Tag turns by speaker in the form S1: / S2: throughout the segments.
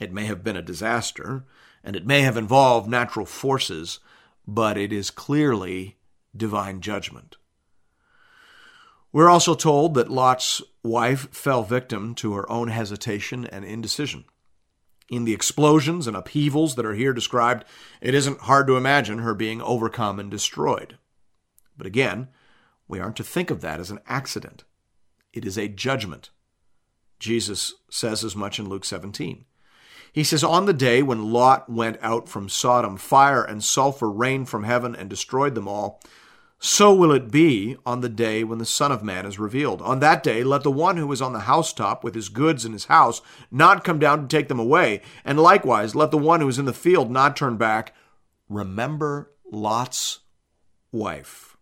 S1: It may have been a disaster, and it may have involved natural forces, but it is clearly divine judgment. We're also told that Lot's wife fell victim to her own hesitation and indecision. In the explosions and upheavals that are here described, it isn't hard to imagine her being overcome and destroyed. But again, we aren't to think of that as an accident. It is a judgment. Jesus says as much in Luke 17. He says, On the day when Lot went out from Sodom, fire and sulfur rained from heaven and destroyed them all. So will it be on the day when the Son of Man is revealed. On that day, let the one who is on the housetop with his goods in his house not come down to take them away. And likewise, let the one who is in the field not turn back. Remember Lot's wife.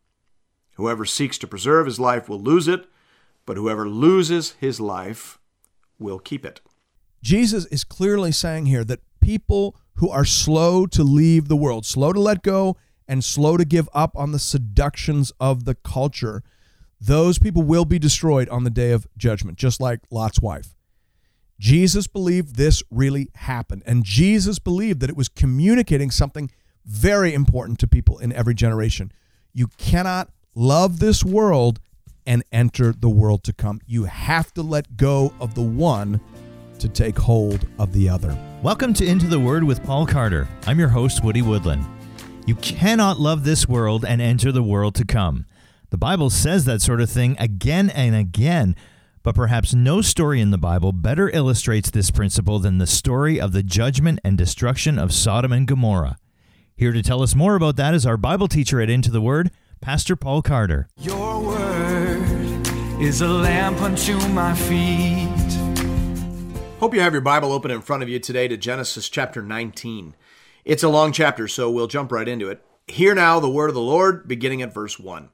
S1: Whoever seeks to preserve his life will lose it, but whoever loses his life will keep it.
S2: Jesus is clearly saying here that people who are slow to leave the world, slow to let go, and slow to give up on the seductions of the culture, those people will be destroyed on the day of judgment, just like Lot's wife. Jesus believed this really happened, and Jesus believed that it was communicating something very important to people in every generation. You cannot love this world and enter the world to come. You have to let go of the one to take hold of the other.
S3: Welcome to Into the Word with Paul Carter. I'm your host, Woody Woodland. You cannot love this world and enter the world to come. The Bible says that sort of thing again and again, but perhaps no story in the Bible better illustrates this principle than the story of the judgment and destruction of Sodom and Gomorrah. Here to tell us more about that is our Bible teacher at Into the Word, Pastor Paul Carter.
S4: Your word is a lamp unto my feet.
S1: Hope you have your Bible open in front of you today to Genesis chapter 19. It's a long chapter, so we'll jump right into it. Hear now the word of the Lord, beginning at verse 1.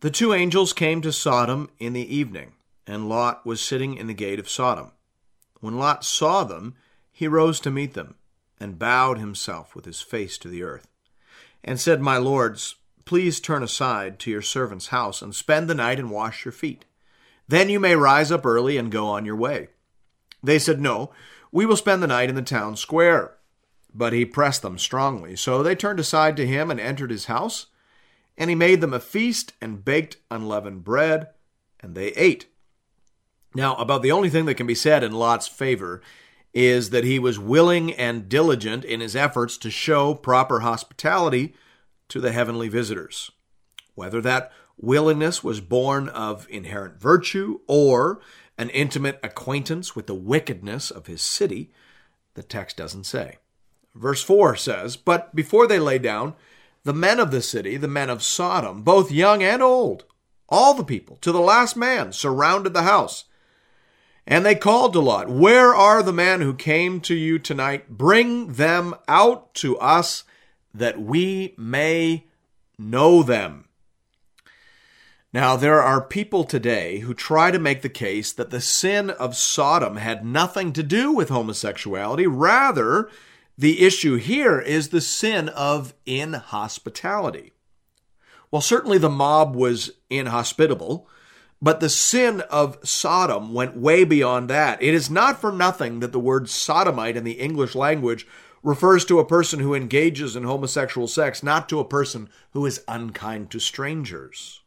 S1: The two angels came to Sodom in the evening, and Lot was sitting in the gate of Sodom. When Lot saw them, he rose to meet them, and bowed himself with his face to the earth, and said, My lords, please turn aside to your servant's house, and spend the night and wash your feet. Then you may rise up early and go on your way. They said, No, we will spend the night in the town square. But he pressed them strongly. So they turned aside to him and entered his house. And he made them a feast and baked unleavened bread, and they ate. Now, about the only thing that can be said in Lot's favor is that he was willing and diligent in his efforts to show proper hospitality to the heavenly visitors. Whether that willingness was born of inherent virtue or an intimate acquaintance with the wickedness of his city, the text doesn't say. Verse 4 says, But before they lay down, the men of the city, the men of Sodom, both young and old, all the people, to the last man, surrounded the house. And they called to Lot, Where are the men who came to you tonight? Bring them out to us that we may know them. Now, there are people today who try to make the case that the sin of Sodom had nothing to do with homosexuality. Rather, the issue here is the sin of inhospitality. Well, certainly the mob was inhospitable, but the sin of Sodom went way beyond that. It is not for nothing that the word sodomite in the English language refers to a person who engages in homosexual sex, not to a person who is unkind to strangers.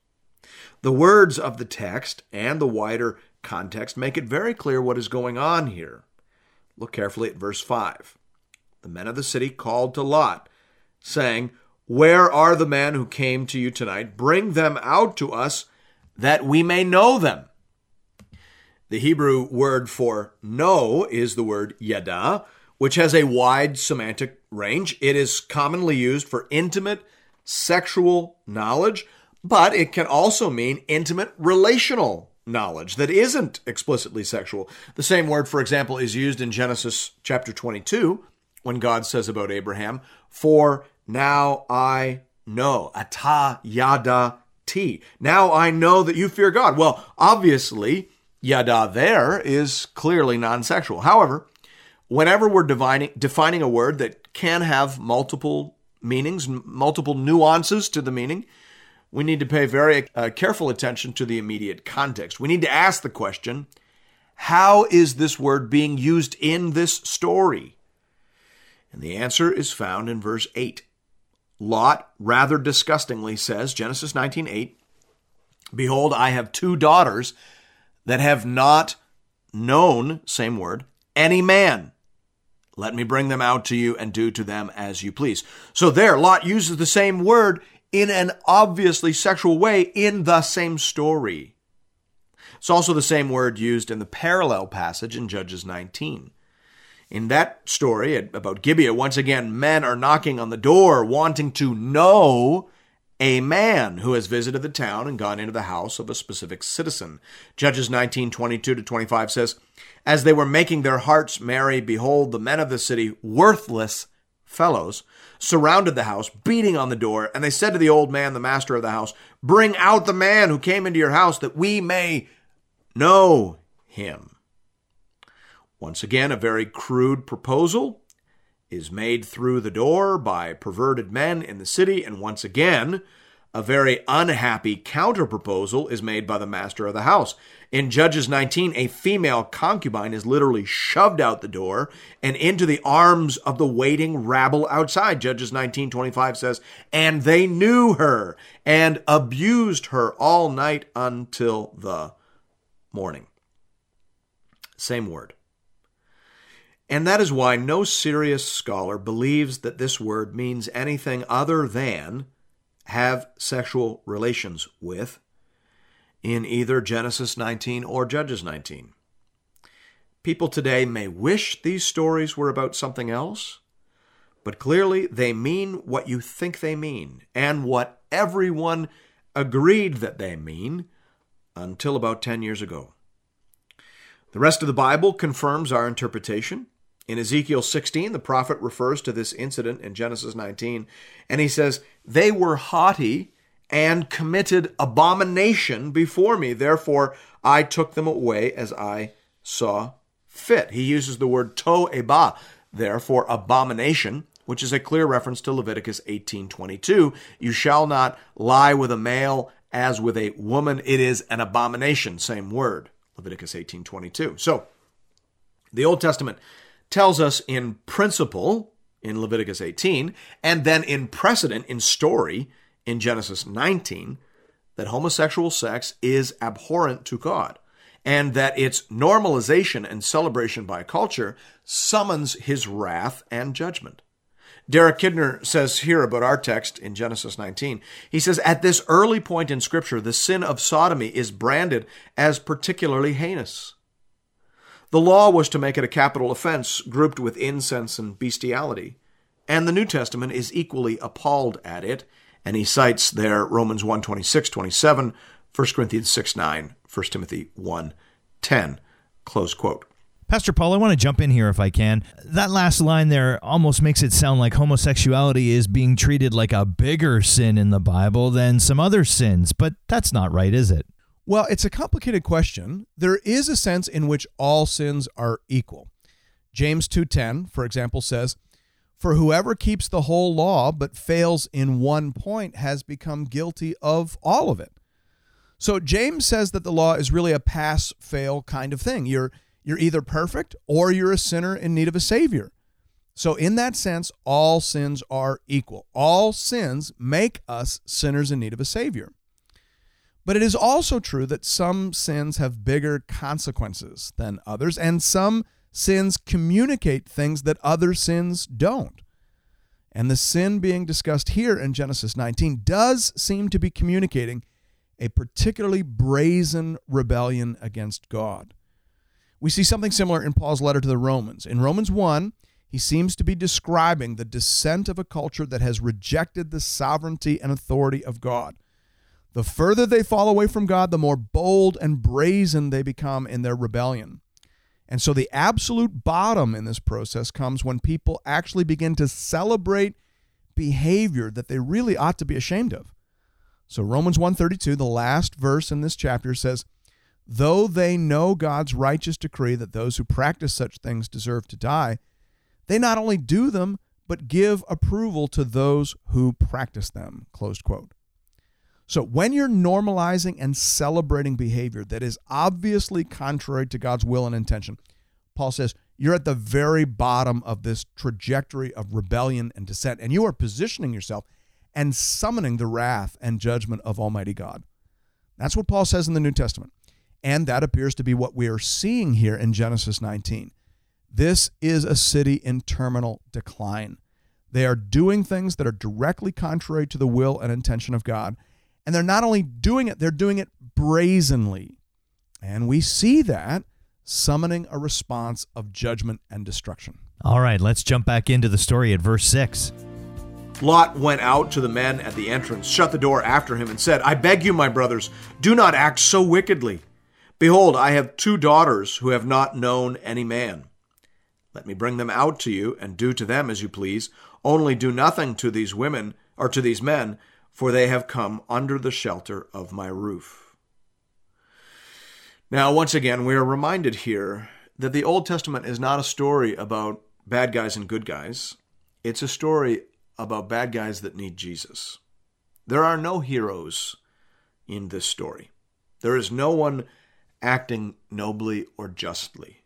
S1: The words of the text and the wider context make it very clear what is going on here. Look carefully at verse 5 the men of the city called to Lot, saying, Where are the men who came to you tonight? Bring them out to us that we may know them. The Hebrew word for know is the word yada, which has a wide semantic range. It is commonly used for intimate sexual knowledge, but it can also mean intimate relational knowledge that isn't explicitly sexual. The same word, for example, is used in Genesis chapter 22 when God says about Abraham, For now I know, ata yada ti. Now I know that you fear God. Well, obviously, yada there is clearly non sexual. However, whenever we're defining, defining a word that can have multiple meanings, multiple nuances to the meaning, we need to pay very uh, careful attention to the immediate context. We need to ask the question How is this word being used in this story? And the answer is found in verse 8. Lot rather disgustingly says, Genesis 19:8, Behold, I have two daughters that have not known, same word, any man. Let me bring them out to you and do to them as you please. So there, Lot uses the same word in an obviously sexual way in the same story. It's also the same word used in the parallel passage in Judges 19. In that story about Gibeah, once again, men are knocking on the door wanting to know a man who has visited the town and gone into the house of a specific citizen. Judges 19, 22 to 25 says, As they were making their hearts merry, behold, the men of the city, worthless fellows, surrounded the house, beating on the door, and they said to the old man, the master of the house, Bring out the man who came into your house, that we may know him. Once again, a very crude proposal is made through the door by perverted men in the city, and once again, a very unhappy counterproposal is made by the master of the house. In Judges 19, a female concubine is literally shoved out the door and into the arms of the waiting rabble outside. Judges 19:25 says, "And they knew her and abused her all night until the morning." Same word. And that is why no serious scholar believes that this word means anything other than have sexual relations with in either Genesis 19 or Judges 19. People today may wish these stories were about something else, but clearly they mean what you think they mean and what everyone agreed that they mean until about 10 years ago. The rest of the Bible confirms our interpretation. In Ezekiel 16, the prophet refers to this incident in Genesis 19, and he says, They were haughty and committed abomination before me. Therefore, I took them away as I saw fit. He uses the word to'eba there for abomination, which is a clear reference to Leviticus 18:22. You shall not lie with a male as with a woman. It is an abomination. Same word. Leviticus 18:22. So, the Old Testament tells us in principle in Leviticus 18, and then in precedent, in story, in Genesis 19, that homosexual sex is abhorrent to God, and that its normalization and celebration by culture summons his wrath and judgment. Derek Kidner says here about our text in Genesis 19. He says, At this early point in Scripture, the sin of sodomy is branded as particularly heinous. The law was to make it a capital offense grouped with incense and bestiality. And the New Testament is equally appalled at it, and he cites there Romans 1 26, 27, 1 Corinthians 6 9, 1 Timothy 1 10. Close quote.
S3: Pastor Paul, I want to jump in here if I can. That last line there almost makes it sound like homosexuality is being treated like a bigger sin in the Bible than some other sins, but that's not right, is it?
S2: Well, it's a complicated question. There is a sense in which all sins are equal. James 2:10, for example, says, "For whoever keeps the whole law but fails in one point has become guilty of all of it." So James says that the law is really a pass fail kind of thing. You're you're either perfect or you're a sinner in need of a savior. So in that sense, all sins are equal. All sins make us sinners in need of a savior. But it is also true that some sins have bigger consequences than others, and some sins communicate things that other sins don't. And the sin being discussed here in Genesis 19 does seem to be communicating a particularly brazen rebellion against God. We see something similar in Paul's letter to the Romans. In Romans 1, he seems to be describing the descent of a culture that has rejected the sovereignty and authority of God. The further they fall away from God, the more bold and brazen they become in their rebellion. And so the absolute bottom in this process comes when people actually begin to celebrate behavior that they really ought to be ashamed of. So Romans 132, the last verse in this chapter says, "Though they know God's righteous decree that those who practice such things deserve to die, they not only do them, but give approval to those who practice them." Closed quote. So when you're normalizing and celebrating behavior that is obviously contrary to God's will and intention, Paul says you're at the very bottom of this trajectory of rebellion and dissent, and you are positioning yourself and summoning the wrath and judgment of Almighty God. That's what Paul says in the New Testament. And that appears to be what we are seeing here in Genesis 19. This is a city in terminal decline. They are doing things that are directly contrary to the will and intention of God. And they're not only doing it, they're doing it brazenly. And we see that summoning a response of judgment and destruction.
S3: All right, let's jump back into the story at verse 6.
S1: Lot went out to the men at the entrance, shut the door after him, and said, I beg you, my brothers, do not act so wickedly. Behold, I have two daughters who have not known any man. Let me bring them out to you, and do to them as you please. Only do nothing to these women, or to these men, for they have come under the shelter of my roof. Now, once again, we are reminded here that the Old Testament is not a story about bad guys and good guys. It's a story about bad guys that need Jesus. There are no heroes in this story. There is no one acting nobly or justly.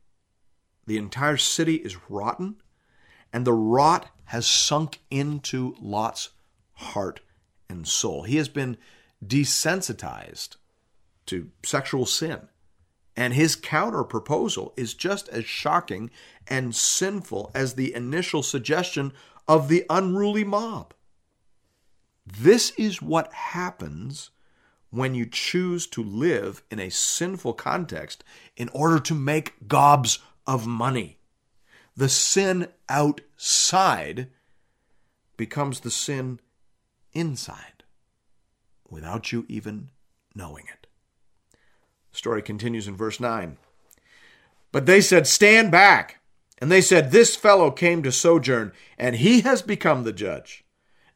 S1: The entire city is rotten, and the rot has sunk into Lot's heart and soul. He has been desensitized to sexual sin. And his counter proposal is just as shocking and sinful as the initial suggestion of the unruly mob. This is what happens when you choose to live in a sinful context in order to make gobs of money. The sin outside becomes the sin inside without you even knowing it. The story continues in verse 9. But they said, Stand back. And they said, This fellow came to sojourn, and he has become the judge.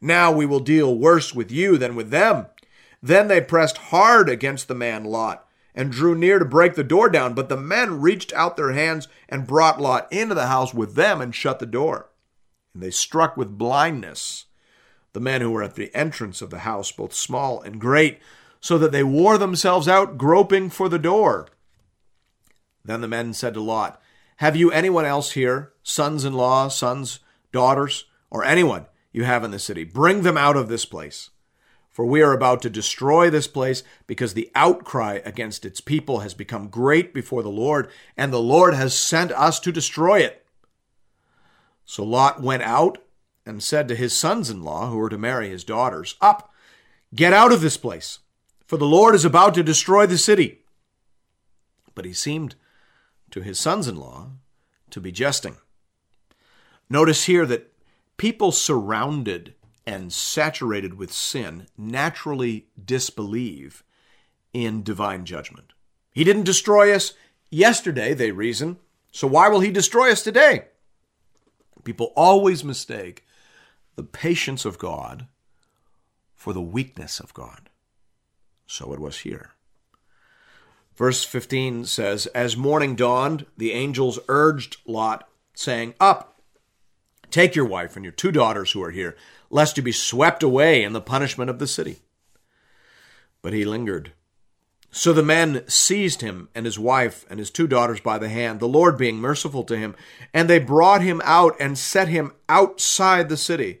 S1: Now we will deal worse with you than with them. Then they pressed hard against the man Lot and drew near to break the door down. But the men reached out their hands and brought Lot into the house with them and shut the door. And they struck with blindness the men who were at the entrance of the house, both small and great, so that they wore themselves out groping for the door. Then the men said to Lot, Have you anyone else here, sons in law, sons, daughters, or anyone you have in the city? Bring them out of this place. For we are about to destroy this place because the outcry against its people has become great before the Lord, and the Lord has sent us to destroy it. So Lot went out and said to his sons in law, who were to marry his daughters, Up, get out of this place, for the Lord is about to destroy the city. But he seemed to his sons in law to be jesting. Notice here that people surrounded and saturated with sin naturally disbelieve in divine judgment. He didn't destroy us yesterday, they reason, so why will he destroy us today? People always mistake the patience of God for the weakness of God. So it was here. Verse 15 says, As morning dawned, the angels urged Lot, saying, Up, take your wife and your two daughters who are here, lest you be swept away in the punishment of the city. But he lingered. So the men seized him and his wife and his two daughters by the hand, the Lord being merciful to him, and they brought him out and set him outside the city.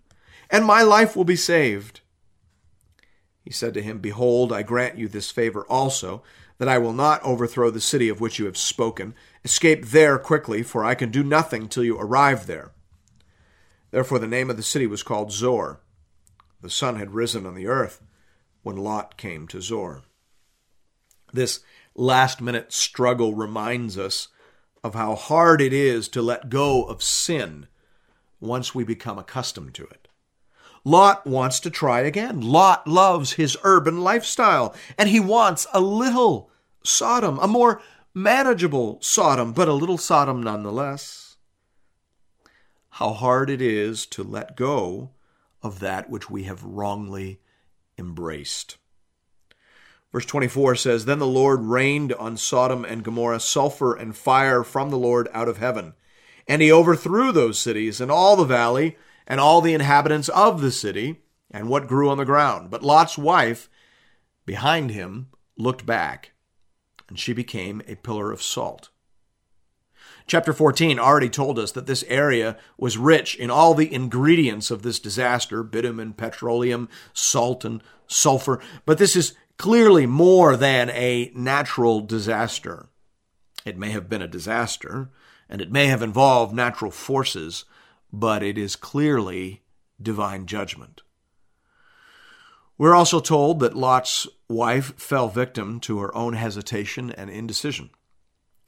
S1: And my life will be saved. He said to him, Behold, I grant you this favor also, that I will not overthrow the city of which you have spoken. Escape there quickly, for I can do nothing till you arrive there. Therefore the name of the city was called Zoar. The sun had risen on the earth when Lot came to Zoar. This last minute struggle reminds us of how hard it is to let go of sin once we become accustomed to it. Lot wants to try again. Lot loves his urban lifestyle, and he wants a little Sodom, a more manageable Sodom, but a little Sodom nonetheless. How hard it is to let go of that which we have wrongly embraced. Verse 24 says, Then the Lord rained on Sodom and Gomorrah sulfur and fire from the Lord out of heaven. And he overthrew those cities and all the valley and all the inhabitants of the city and what grew on the ground. But Lot's wife behind him looked back, and she became a pillar of salt. Chapter 14 already told us that this area was rich in all the ingredients of this disaster bitumen, petroleum, salt, and sulfur. But this is clearly more than a natural disaster. It may have been a disaster, and it may have involved natural forces, but it is clearly divine judgment. We're also told that Lot's wife fell victim to her own hesitation and indecision.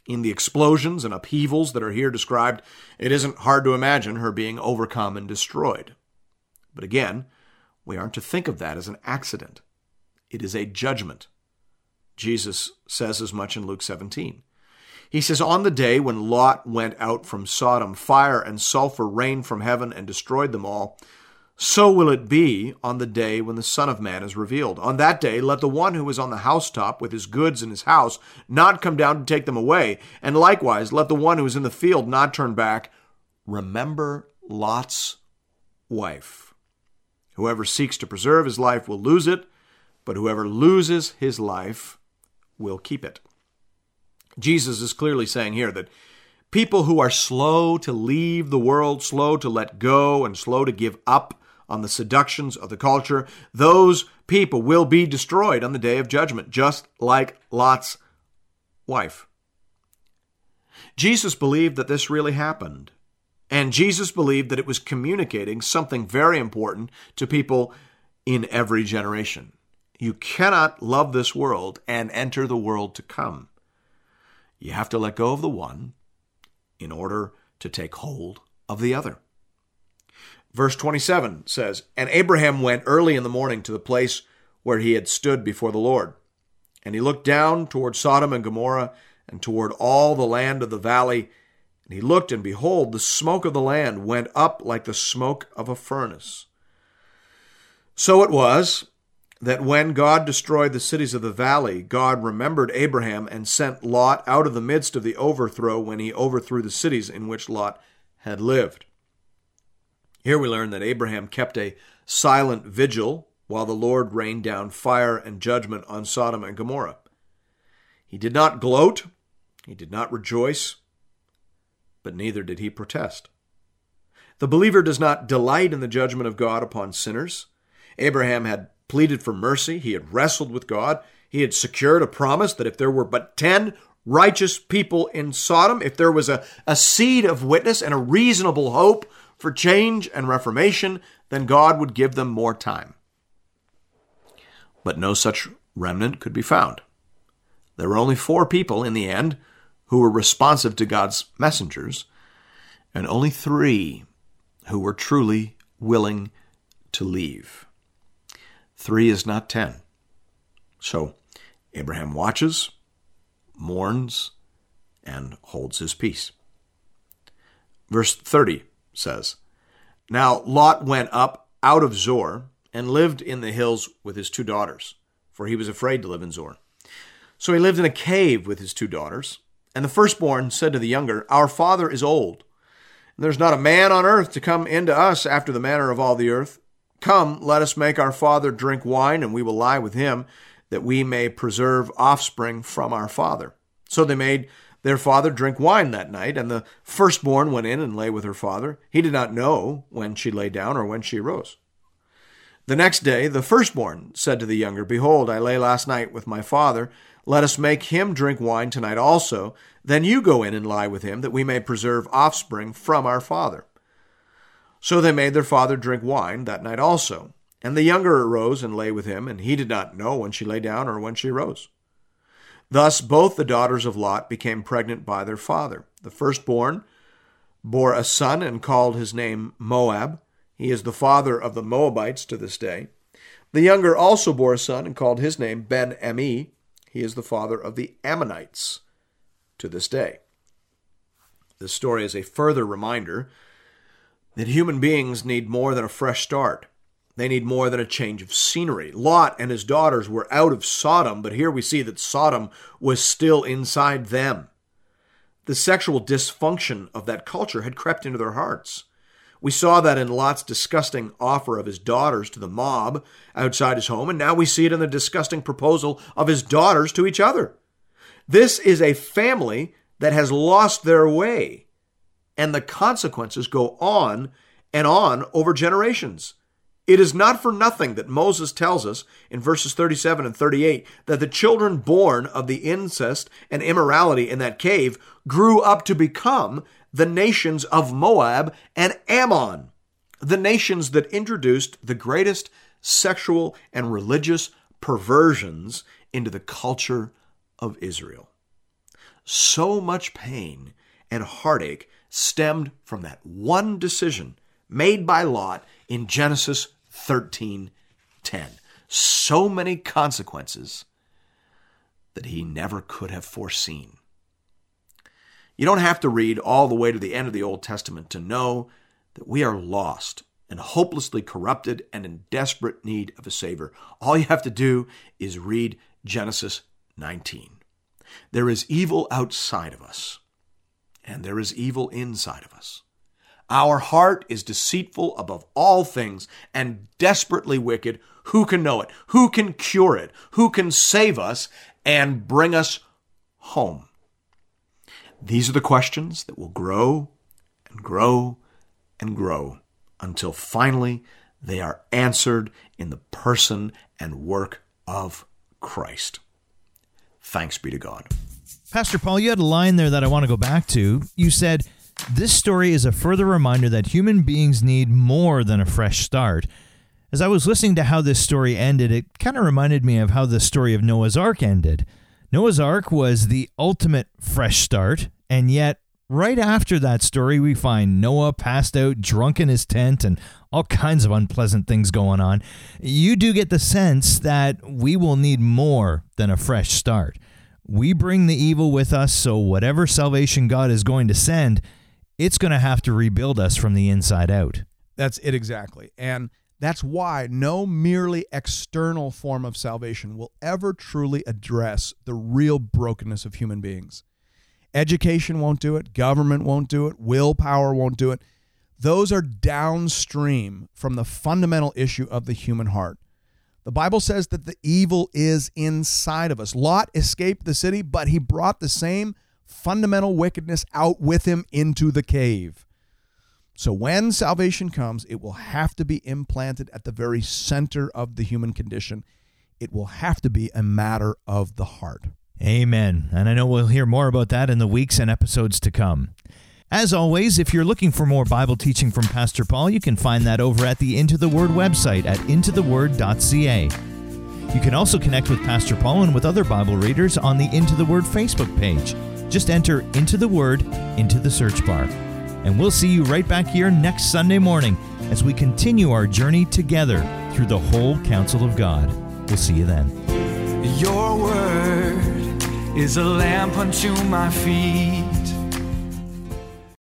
S1: In the explosions and upheavals that are here described, it isn't hard to imagine her being overcome and destroyed. But again, we aren't to think of that as an accident. It is a judgment. Jesus says as much in Luke 17. He says, On the day when Lot went out from Sodom, fire and sulfur rained from heaven and destroyed them all. So will it be on the day when the Son of Man is revealed. On that day, let the one who is on the housetop with his goods in his house not come down to take them away, and likewise let the one who is in the field not turn back. Remember Lot's wife. Whoever seeks to preserve his life will lose it, but whoever loses his life will keep it. Jesus is clearly saying here that people who are slow to leave the world, slow to let go, and slow to give up on the seductions of the culture, those people will be destroyed on the day of judgment, just like Lot's wife. Jesus believed that this really happened. And Jesus believed that it was communicating something very important to people in every generation. You cannot love this world and enter the world to come. You have to let go of the one in order to take hold of the other. Verse 27 says, And Abraham went early in the morning to the place where he had stood before the Lord. And he looked down toward Sodom and Gomorrah and toward all the land of the valley. And he looked, and behold, the smoke of the land went up like the smoke of a furnace. So it was that when God destroyed the cities of the valley, God remembered Abraham and sent Lot out of the midst of the overthrow when he overthrew the cities in which Lot had lived. Here we learn that Abraham kept a silent vigil while the Lord rained down fire and judgment on Sodom and Gomorrah. He did not gloat, he did not rejoice, but neither did he protest. The believer does not delight in the judgment of God upon sinners. Abraham had pleaded for mercy. He had wrestled with God. He had secured a promise that if there were but 10 righteous people in Sodom, if there was a, a seed of witness and a reasonable hope for change and reformation, then God would give them more time. But no such remnant could be found. There were only four people in the end who were responsive to God's messengers, and only three who were truly willing to leave. Three is not ten. So Abraham watches, mourns, and holds his peace. Verse 30 says Now Lot went up out of Zoar and lived in the hills with his two daughters, for he was afraid to live in Zoar. So he lived in a cave with his two daughters. And the firstborn said to the younger, Our father is old. And there's not a man on earth to come into us after the manner of all the earth. Come, let us make our father drink wine, and we will lie with him, that we may preserve offspring from our father. So they made their father drink wine that night, and the firstborn went in and lay with her father. He did not know when she lay down or when she rose. The next day the firstborn said to the younger, Behold, I lay last night with my father. Let us make him drink wine tonight also. Then you go in and lie with him, that we may preserve offspring from our father. So they made their father drink wine that night also. And the younger arose and lay with him, and he did not know when she lay down or when she rose. Thus both the daughters of Lot became pregnant by their father. The firstborn bore a son and called his name Moab, He is the father of the Moabites to this day. The younger also bore a son and called his name Ben Ami. He is the father of the Ammonites to this day. This story is a further reminder that human beings need more than a fresh start. They need more than a change of scenery. Lot and his daughters were out of Sodom, but here we see that Sodom was still inside them. The sexual dysfunction of that culture had crept into their hearts. We saw that in Lot's disgusting offer of his daughters to the mob outside his home, and now we see it in the disgusting proposal of his daughters to each other. This is a family that has lost their way, and the consequences go on and on over generations. It is not for nothing that Moses tells us in verses 37 and 38 that the children born of the incest and immorality in that cave grew up to become the nations of Moab and Ammon, the nations that introduced the greatest sexual and religious perversions into the culture of Israel. So much pain and heartache stemmed from that one decision made by Lot in Genesis 13:10. So many consequences that he never could have foreseen. You don't have to read all the way to the end of the Old Testament to know that we are lost and hopelessly corrupted and in desperate need of a Savior. All you have to do is read Genesis 19. There is evil outside of us, and there is evil inside of us. Our heart is deceitful above all things and desperately wicked. Who can know it? Who can cure it? Who can save us and bring us home? These are the questions that will grow and grow and grow until finally they are answered in the person and work of Christ. Thanks be to God.
S3: Pastor Paul, you had a line there that I want to go back to. You said, This story is a further reminder that human beings need more than a fresh start. As I was listening to how this story ended, it kind of reminded me of how the story of Noah's Ark ended. Noah's Ark was the ultimate fresh start, and yet, right after that story, we find Noah passed out, drunk in his tent, and all kinds of unpleasant things going on. You do get the sense that we will need more than a fresh start. We bring the evil with us, so whatever salvation God is going to send, it's going to have to rebuild us from the inside out.
S2: That's it exactly. And that's why no merely external form of salvation will ever truly address the real brokenness of human beings. Education won't do it, government won't do it, willpower won't do it. Those are downstream from the fundamental issue of the human heart. The Bible says that the evil is inside of us. Lot escaped the city, but he brought the same fundamental wickedness out with him into the cave. So when salvation comes, it will have to be implanted at the very center of the human condition. It will have to be a matter of the heart.
S3: Amen. And I know we'll hear more about that in the weeks and episodes to come. As always, if you're looking for more Bible teaching from Pastor Paul, you can find that over at the Into the Word website at intotheword.ca. You can also connect with Pastor Paul and with other Bible readers on the Into the Word Facebook page. Just enter Into the Word into the search bar. And we'll see you right back here next Sunday morning as we continue our journey together through the whole counsel of God. We'll see you then.
S4: Your word is a lamp unto my feet